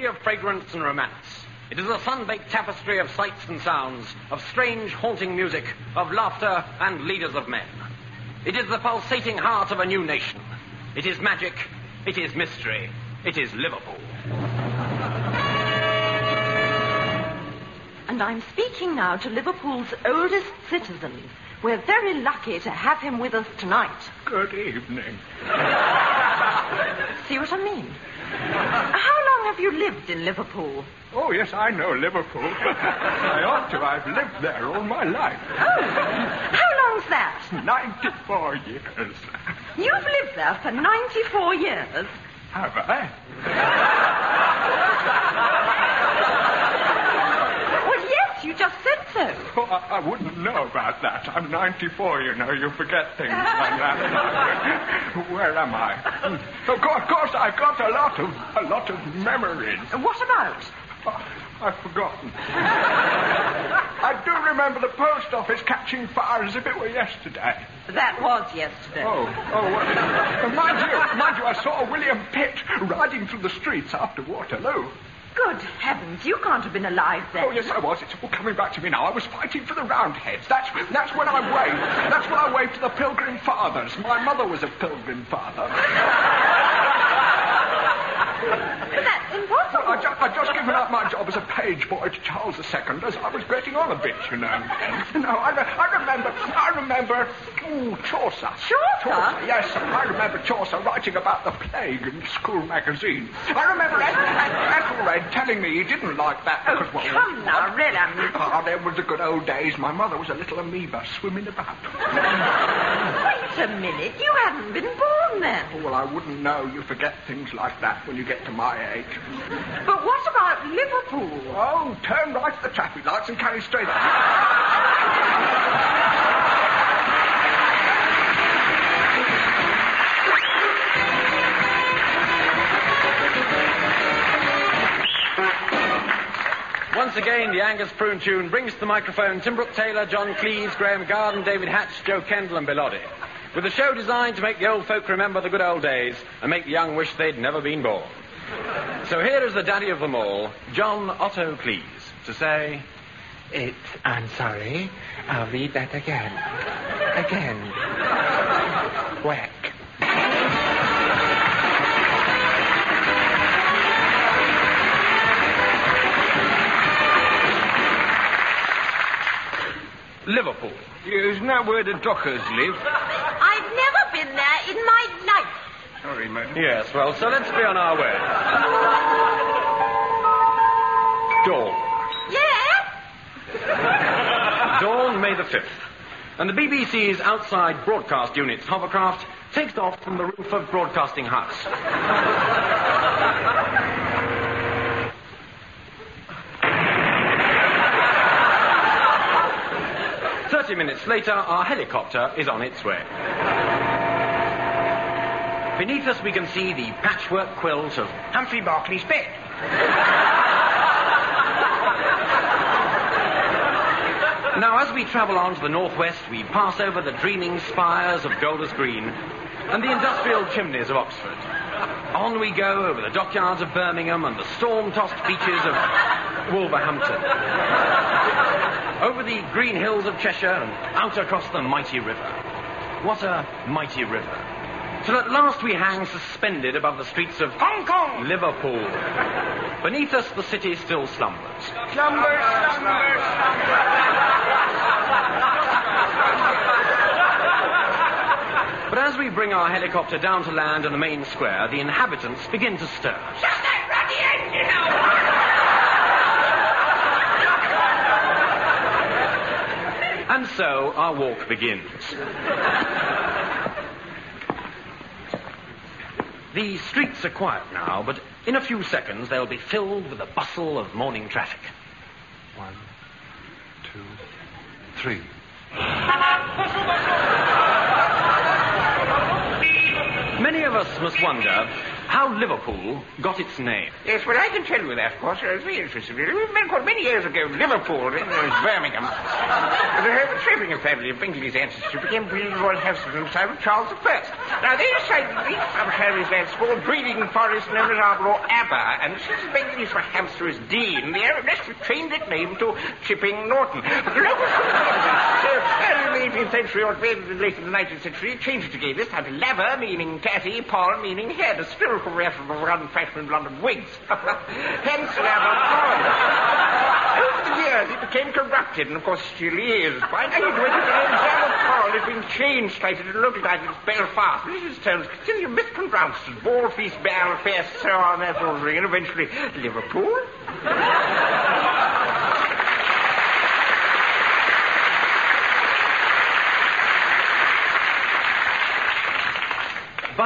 It is a city of fragrance and romance. It is a sun-baked tapestry of sights and sounds, of strange, haunting music, of laughter and leaders of men. It is the pulsating heart of a new nation. It is magic. It is mystery. It is Liverpool. And I'm speaking now to Liverpool's oldest citizen. We're very lucky to have him with us tonight. Good evening. See what I mean? How long have you lived in Liverpool? Oh, yes, I know Liverpool. I ought to. I've lived there all my life. Oh, how long's that? 94 years. You've lived there for 94 years. Have I? Well, yes, you just. Oh, I, I wouldn't know about that. I'm 94, you know. You forget things like that. Where am I? Oh, of course, of course, I've got a lot of a lot of memories. What about? Oh, I've forgotten. I do remember the post office catching fire as if it were yesterday. That was yesterday. Oh, oh, well, mind you, mind you, I saw William Pitt riding through the streets after Waterloo. Good heavens, you can't have been alive then. Oh, yes, I was. It's all coming back to me now. I was fighting for the Roundheads. That's, that's when I waved. That's when I waved to the Pilgrim Fathers. My mother was a Pilgrim Father. But that's impossible. I ju- I'd just given up my job as a page boy to Charles II as I was getting on a bit, you know. No, I, re- I remember, I remember, ooh, Chaucer. Chaucer? Yes, I remember Chaucer writing about the plague in school magazine. I remember Eth- Eth- Ethelred telling me he didn't like that Oh, because, well, come now, really. Ah, there was the good old days. My mother was a little amoeba swimming about. Wait a minute. You hadn't been born then. Well, I wouldn't know. You forget things like that when you get to my age. But what about Liverpool? Oh, turn right at the traffic lights and carry straight on. Once again, the Angus Prune tune brings to the microphone Tim Brooke Taylor, John Cleese, Graeme Garden, David Hatch, Jo Kendall, and Bill Oddie. With a show designed to make the old folk remember the good old days and make the young wish they'd never been born. So here is the daddy of them all, John Otto Cleese, to say, It, I'm sorry. I'll read that again. Again. Whack. Liverpool. Isn't that where the Dockers live? I've never been there in my life. Sorry, madam. Yes, well, so let's be on our way. Dawn. Yes? Dawn, May the 5th. And the BBC's outside broadcast unit's hovercraft takes off from the roof of Broadcasting House. Thirty minutes later, our helicopter is on its way. Beneath us, we can see the patchwork quilt of Humphrey Barclay's bed. Now, as we travel on to the northwest, we pass over the dreaming spires of Golders Green and the industrial chimneys of Oxford. On we go over the dockyards of Birmingham and the storm-tossed beaches of Wolverhampton. Over the green hills of Cheshire and out across the mighty river. What a mighty river. Till at last we hang suspended above the streets of Hong Kong, Liverpool. Beneath us, the city still slumbers. Slumbers, slumbers, But as we bring our helicopter down to land in the main square, the inhabitants begin to stir. Shut that ruddy engine out! And so our walk begins. The streets are quiet now, but in a few seconds they'll be filled with the bustle of morning traffic. One, two, three. Many of us must wonder how Liverpool got its name. Yes, well, I can tell you that, of course. I was very interested. Was men called many years ago, Liverpool, uh, there was Birmingham. But the whole Shrimpingham family of Bingley's ancestry became British royal household in the time of Charles I. Now, they decided that each arbitrary land small breeding forest known as Arbor or Aber, and since Bingley's were Hampshire as Dean, the aristocracy changed its name to Chipping Norton. But the local early in the 18th century or late in the 19th century, changed it again. This time to meaning tatty, paul, meaning head, a spiritual reference to unfashionable London wigs. Hence, paul. Over the years, it became corrupted, and of course still is. By 1920, the name Laver Paul has been changed slightly to look like it's Belfast. This is terms continue mispronounced as Ballfeast, Belfast, so on, that sort of thing, and eventually Liverpool.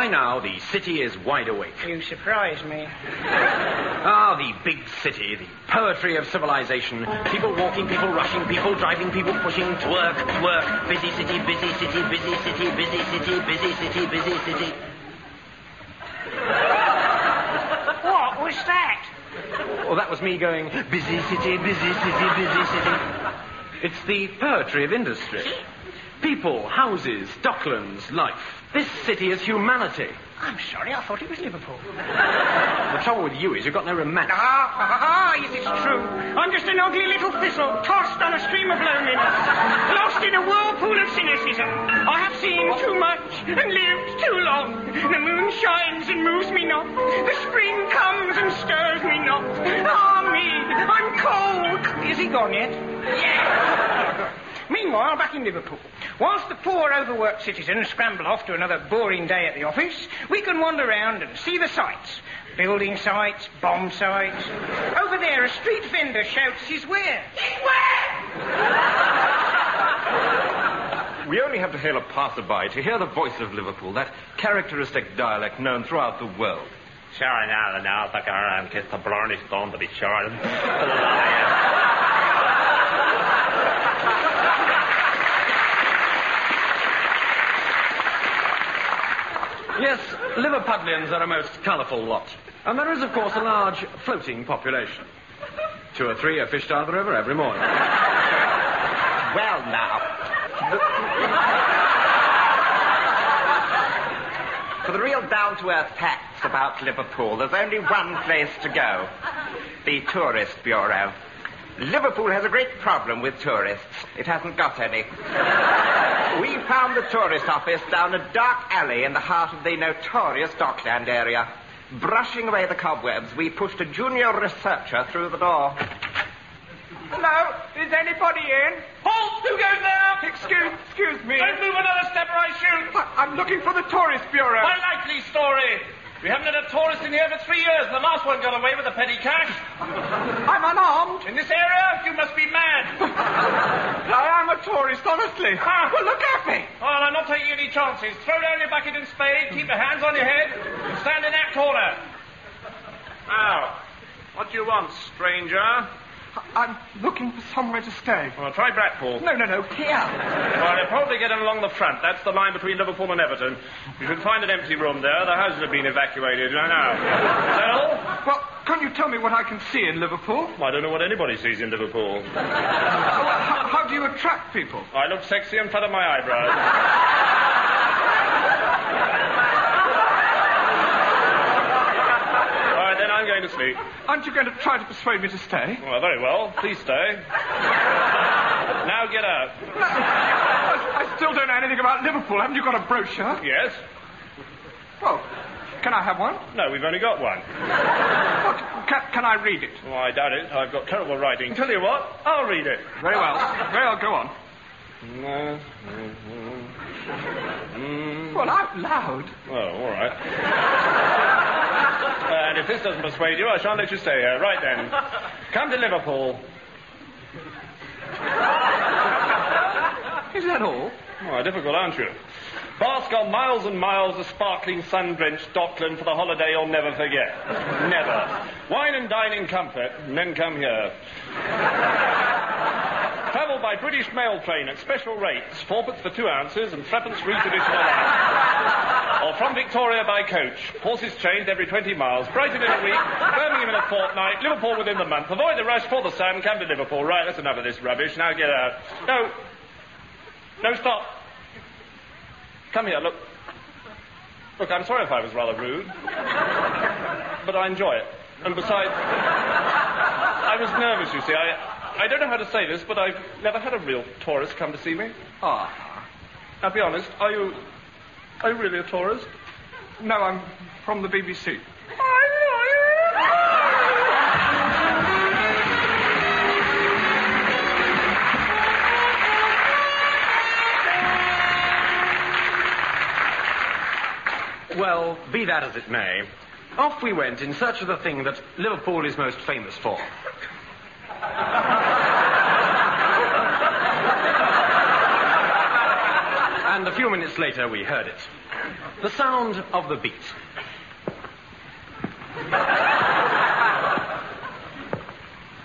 By now, the city is wide awake. You surprise me. Ah, the big city, the poetry of civilization. People walking, people rushing, people driving, people pushing, twerk, twerk. Busy city, busy city, busy city, busy city, busy city, busy city. What was that? Well, that was me going, busy city, busy city, busy city. It's the poetry of industry. People, houses, docklands, life. This city is humanity. I'm sorry, I thought it was Liverpool. The trouble with you is you've got no romantic. Ah, ah, ah, yes, it's true. I'm just an ugly little thistle, tossed on a stream of loneliness, lost in a whirlpool of cynicism. I have seen too much and lived too long. The moon shines and moves me not. The spring comes and stirs me not. Ah, me, I'm cold. Is he gone yet? Yes. Meanwhile, back in Liverpool, whilst the poor overworked citizens scramble off to another boring day at the office, we can wander around and see the sights. Building sites, bomb sites. Over there, a street vendor shouts his where. His where? We only have to hail a passerby to hear the voice of Liverpool, that characteristic dialect known throughout the world. Sure, now, now, the girl and kiss the blarney stone to be sure. Yes, Liverpudlians are a most colourful lot. And there is, of course, a large floating population. Two or three are fished out of the river every morning. Well, now. For the real down to earth facts about Liverpool, there's only one place to go the Tourist Bureau. Liverpool has a great problem with tourists. It hasn't got any. We found the tourist office down a dark alley in the heart of the notorious Dockland area. Brushing away the cobwebs, we pushed a junior researcher through the door. Hello, is anybody in? Halt! Who goes there? Excuse, excuse me. Don't move another step or I shoot. I- I'm looking for the tourist bureau. My likely story. We haven't had a tourist in here for three years, and the last one got away with a petty cash. I'm unarmed. In this area, you must be mad. I am a tourist, honestly. Ah. Well, look at me. Well, I'm not taking any chances. Throw down your bucket and spade, keep your hands on your head, and stand in that corner. Now, what do you want, stranger? I'm looking for somewhere to stay. Well, try Blackpool. No, no, no, here. Well, you'll probably get in along the front. That's the line between Liverpool and Everton. You should find an empty room there. The houses have been evacuated. I know. Is that all? Well, can you tell me what I can see in Liverpool? I don't know what anybody sees in Liverpool. Oh, how, how do you attract people? I look sexy and on my eyebrows. All right, then I'm going to sleep. Aren't you going to try to persuade me to stay? Well, very well. Please stay. Now get out. I, I still don't know anything about Liverpool. Haven't you got a brochure? Yes? Well, can I have one? No, we've only got one. Can, can I read it? Oh, I doubt it. I've got terrible writing. Tell you what, I'll read it. Very well. Very well, go on. Well, out loud. Oh, all right. and if this doesn't persuade you, I shan't let you stay here. Right then. Come to Liverpool. Is that all? Oh, difficult, aren't you? Bask on miles and miles of sparkling sun-drenched Dockland for the holiday you'll never forget. never. Wine and dine in comfort, and then come here. Travel by British mail train at special rates, fourpence for two ounces and threepence for each additional ounce. Or from Victoria by coach. Horses changed every 20 miles. Brighton in a week, Birmingham in a fortnight, Liverpool within the month. Avoid the rush for the sun, come to Liverpool. Right, that's enough of this rubbish. Now get out. No. No, stop. Come here, look. Look, I'm sorry if I was rather rude. But I enjoy it. And besides, I was nervous, you see. I, I don't know how to say this, but I've never had a real tourist come to see me. Ah. Now, be honest, are you. Are you really a tourist? No, I'm from the BBC. Well, be that as it may, off we went in search of the thing that Liverpool is most famous for. and a few minutes later, we heard it. The sound of the beat.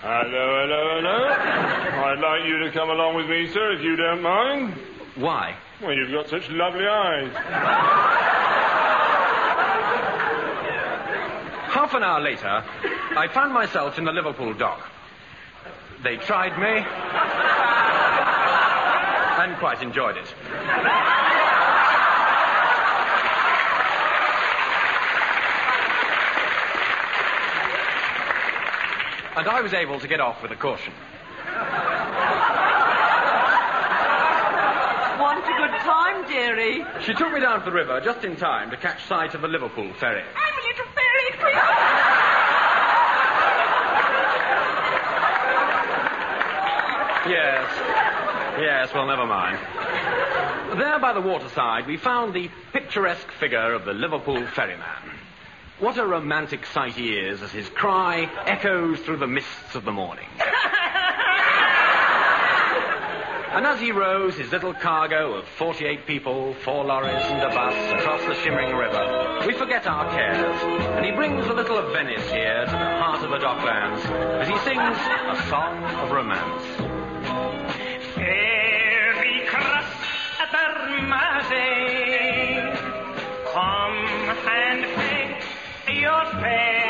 Hello, hello, hello. I'd like you to come along with me, sir, if you don't mind. Why? Well, you've got such lovely eyes. Half an hour later, I found myself in the Liverpool dock. They tried me and quite enjoyed it. And I was able to get off with a caution. Want a good time, dearie? She took me down to the river just in time to catch sight of the Liverpool ferry. I'm a little fairy queen. Yes. Yes, well, never mind. There by the waterside, we found the picturesque figure of the Liverpool ferryman. What a romantic sight he is as his cry echoes through the mists of the morning. And as he rows his little cargo of 48 people, four lorries, and a bus across the shimmering river, we forget our cares, and he brings a little of Venice here to the heart of the docklands as he sings a song of romance. Your fare.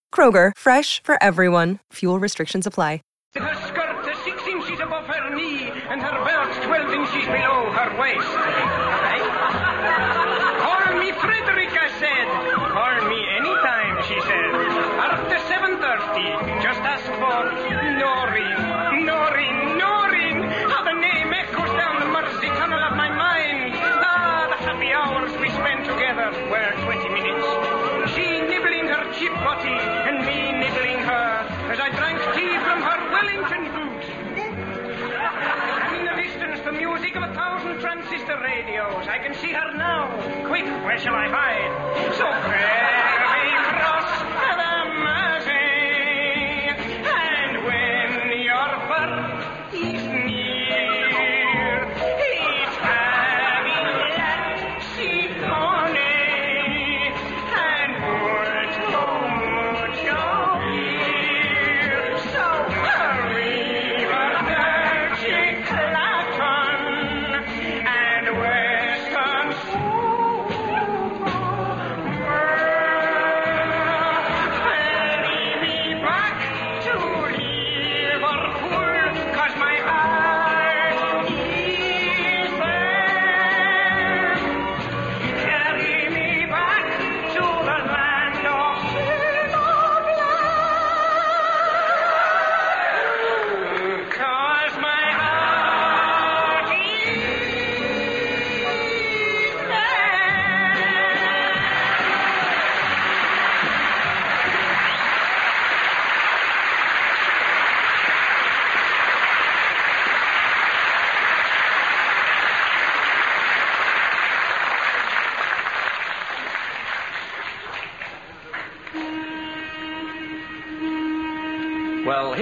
Kroger, fresh for everyone. Fuel restrictions apply. Her skirt six inches above her knee, and her belt twelve inches below her waist. Radios. I can see her now. Quick, where shall I hide?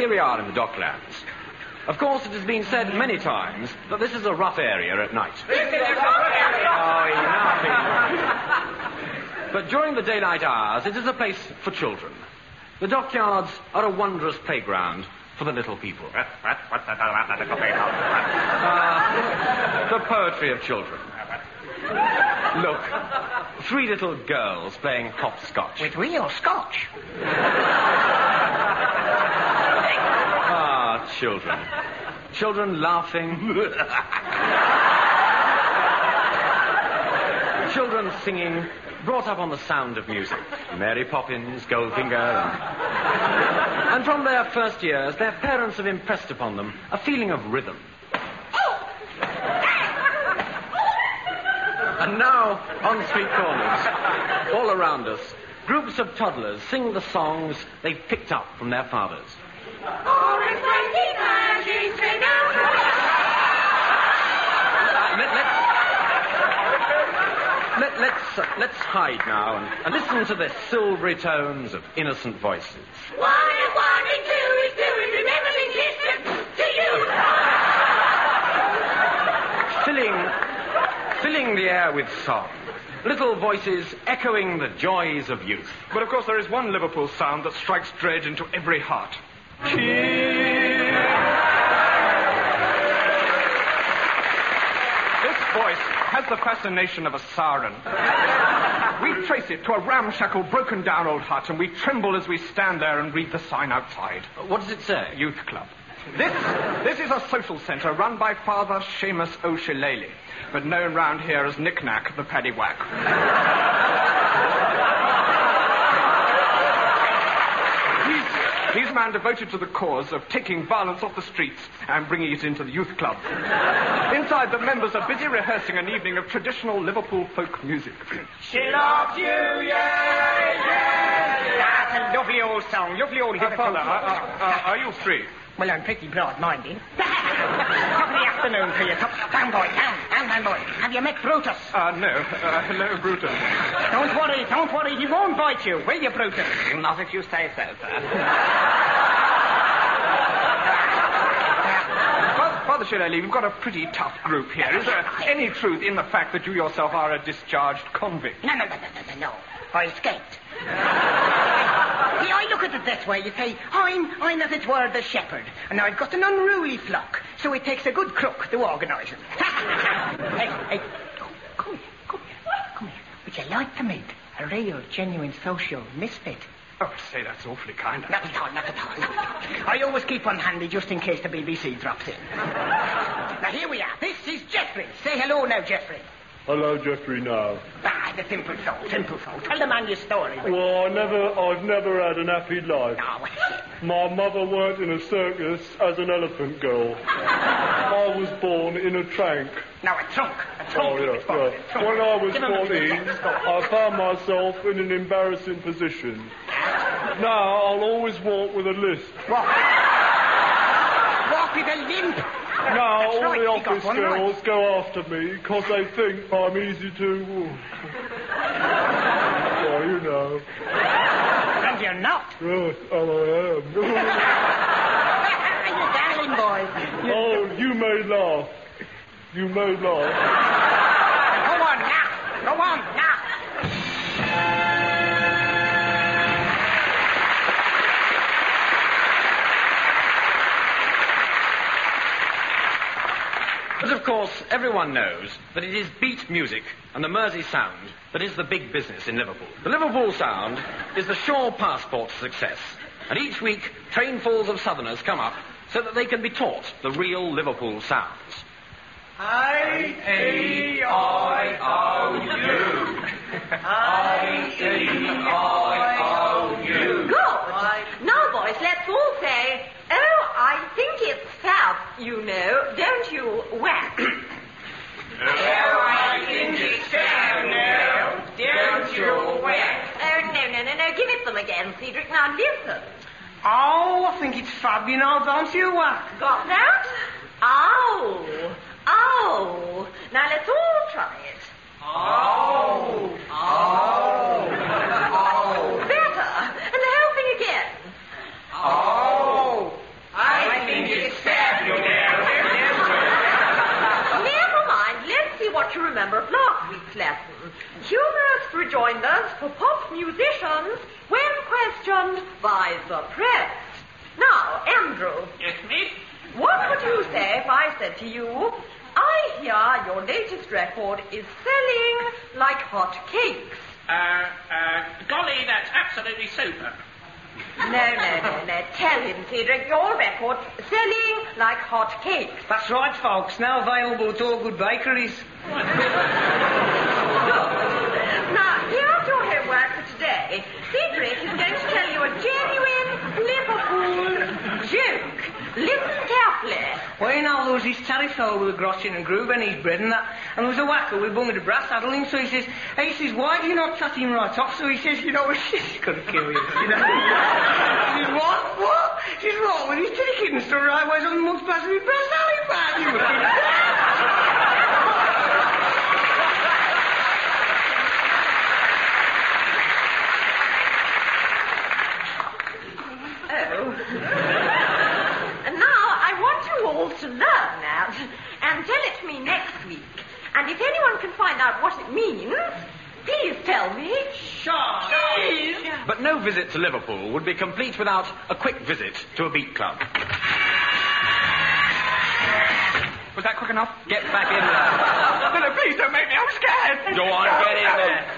Here we are in the docklands. Of course, it has been said many times that this is a rough area at night. Oh, But during the daylight hours, it is a place for children. The dockyards are a wondrous playground for the little people. Ah, the poetry of children. Look, three little girls playing hopscotch. With real scotch. Ah, children. Children laughing. children singing, brought up on the sound of music. Mary Poppins, Goldfinger, and... and from their first years, their parents have impressed upon them a feeling of rhythm. And now, on street corners, all around us, groups of toddlers sing the songs they've picked up from their fathers. Let, let's, let, let's, uh, let's hide now and, and listen to the silvery tones of innocent voices. One and one and two is two and remember the distance to you. filling, filling the air with song. Little voices echoing the joys of youth. But of course, there is one Liverpool sound that strikes dread into every heart. This voice has the fascination of a siren. We trace it to a ramshackle, broken down old hut, and we tremble as we stand there and read the sign outside. What does it say? Youth Club. This, this is a social centre run by Father Seamus O'Shillelagh, but known round here as Knick Knack the Paddywhack. A man devoted to the cause of taking violence off the streets and bringing it into the youth club. Inside, the members are busy rehearsing an evening of traditional Liverpool folk music. She loves you, yeah, yeah. That's a lovely old song, lovely old Uh, Liverpool Father, song. uh, uh, are you free? Well, I'm pretty broad-minded. Top of the afternoon for you. Top. Down, boy, down, down, down, boy. Have you met Brutus? Uh, no. Uh, hello, Brutus. Don't worry, don't worry. He won't bite you, will you, Brutus? Not if you say so, sir. Father, Father Shillelagh, we've got a pretty tough group here. Is there any truth in the fact that you yourself are a discharged convict? No, no, no, no, no, no, no. I escaped. See, I look at it this way. You say, I'm, I'm as it were the shepherd, and I've got an unruly flock, so it takes a good crook to organise them. hey, hey, come, come here, come here, come here. Would you like to meet a real, genuine social misfit? Oh, say, that's awfully kind. Not at all, not at all, not at all. I always keep one handy just in case the BBC drops in. now, here we are. This is Jeffrey. Say hello now, Jeffrey. Hello, Jeffrey, now. The simple soul, simple soul. Tell the man your story. Well, I never, I've never had an happy life. Oh, it? My mother worked in a circus as an elephant girl. I was born in a trunk. Now, a trunk. A trunk. Oh, yeah, yeah. Trunk. When I was Give him a 14, minute. Let's go. I found myself in an embarrassing position. Now, I'll always walk with a lisp. Walk. Walk with a limp. Now, That's all right, the office one right. girls go after me because they think I'm easy to... well, you know. And you're not. Yes, and I am. you darling boy. oh, you may laugh. You may laugh. Go on now. Go on now. But of course, everyone knows that it is beat music and the Mersey sound that is the big business in Liverpool. The Liverpool sound is the sure passport to success. And each week, trainfuls of southerners come up so that they can be taught the real Liverpool sounds. Good. Now, boys, let's all say, oh, I think it's south, you know. Don't you whack? Oh, I think it's down now. Don't you whack. Oh, no, no, no, no. Give it them again, Cedric. Now, listen. Oh, I think it's fab, you know, don't you? Uh, Got that? Oh. Oh. Now, let's all try it. Oh. Oh. to remember of last week's lesson. Humorous rejoinders for pop musicians when questioned by the press. Now, Andrew. Yes, miss? What would you say if I said to you, I hear your latest record is selling like hot cakes? Uh, uh, golly, that's absolutely super. No, no, no, no. Tell him, Cedric, your record's selling like hot cakes. That's right, folks. Now available at all good bakeries. Now, here's your homework for today. Cedric is going to tell you a genuine Liverpool joke. Listen carefully. Well, you know, there was this terrier fellow with a grotchin and groove and his bread and that, and there was a whacker with bung of the brass saddle him, so he says, hey, he says, why do you not cut him right off? So he says, you know, she's gonna kill you, you know. he says, what? What? He says, what? Well, he's taking the story right ways on the month's pass with brass man, you Oh. and now I want you all to learn that and tell it to me next week. And if anyone can find out what it means, please tell me. Sure. Please. But no visit to Liverpool would be complete without a quick visit to a beat club. Was that quick enough? Get back in there. No, no, please don't make me. I'm scared. Go on, get in there.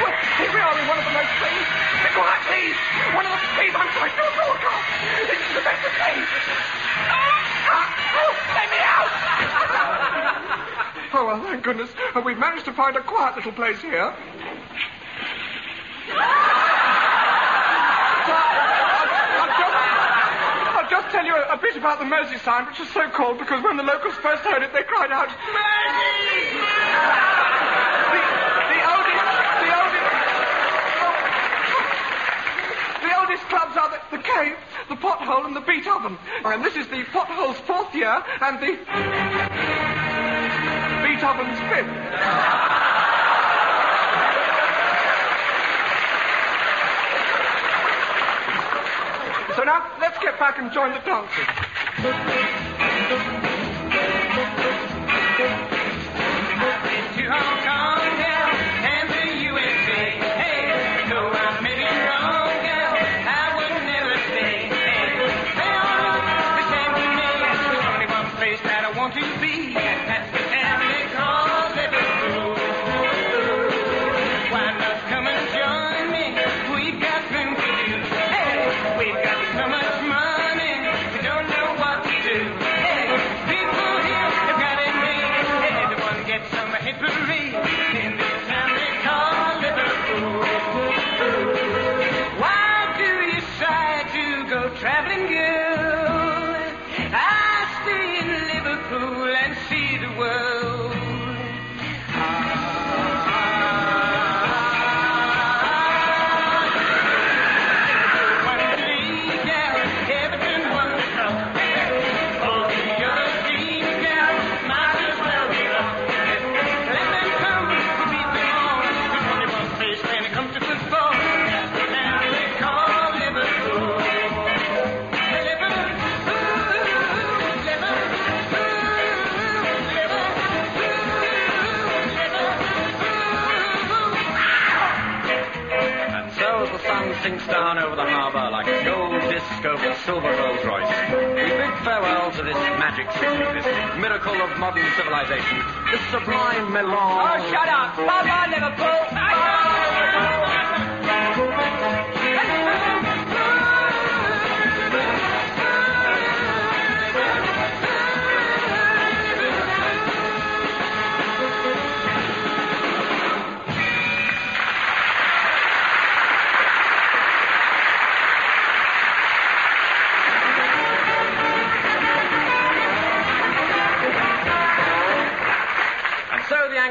Well, here we are in one of the most please. Be quiet, please. One of the please. I'm trying to broadcast. This is the best of place. Oh, oh, let me out. oh, well, thank goodness. Uh, we've managed to find a quiet little place here. I'll just, just tell you a, a bit about the Mersey sign, which is so called because when the locals first heard it, they cried out, Mersey! The, the oldest, the oldest, the oldest clubs are the, the cave, the pothole, and the beat oven. And this is the pothole's fourth year, and the beat oven's fifth. So now, let's get back and join the dancers. Down over the harbour like a gold disc over a silver Rolls Royce, we bid farewell to this magic city, this miracle of modern civilization, this sublime melange. Oh, shut up. Bye-bye, Liverpool.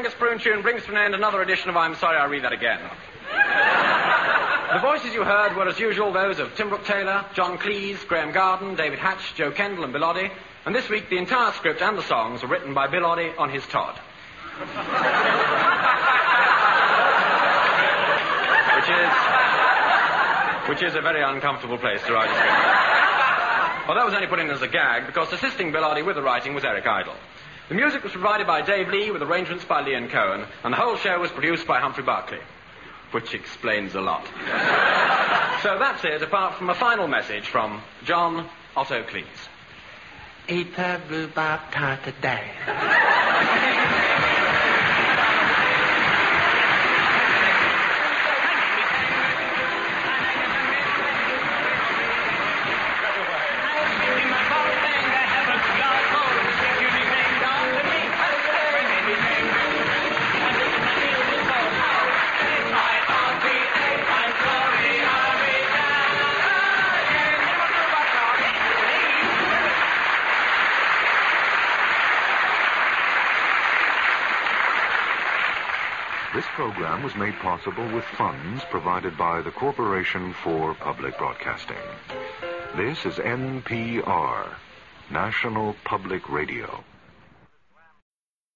Angus Prune tune brings to an end another edition of I'm Sorry I'll Read That Again. the voices you heard were, as usual, those of Tim Brooke Taylor, John Cleese, Graeme Garden, David Hatch, Jo Kendall, and Bill Oddie. And this week, the entire script and the songs were written by Bill Oddie on his Todd. which is, which is a very uncomfortable place to write a script. Well, that was only put in as a gag because assisting Bill Oddie with the writing was Eric Idle. The music was provided by Dave Lee with arrangements by Leon Cohen, and the whole show was produced by Humphrey Barclay, which explains a lot. so that's it, apart from a final message from John Otto Cleese. Eat a rhubarb tart a day. program was made possible with funds provided by the Corporation for Public Broadcasting. This is NPR, National Public Radio.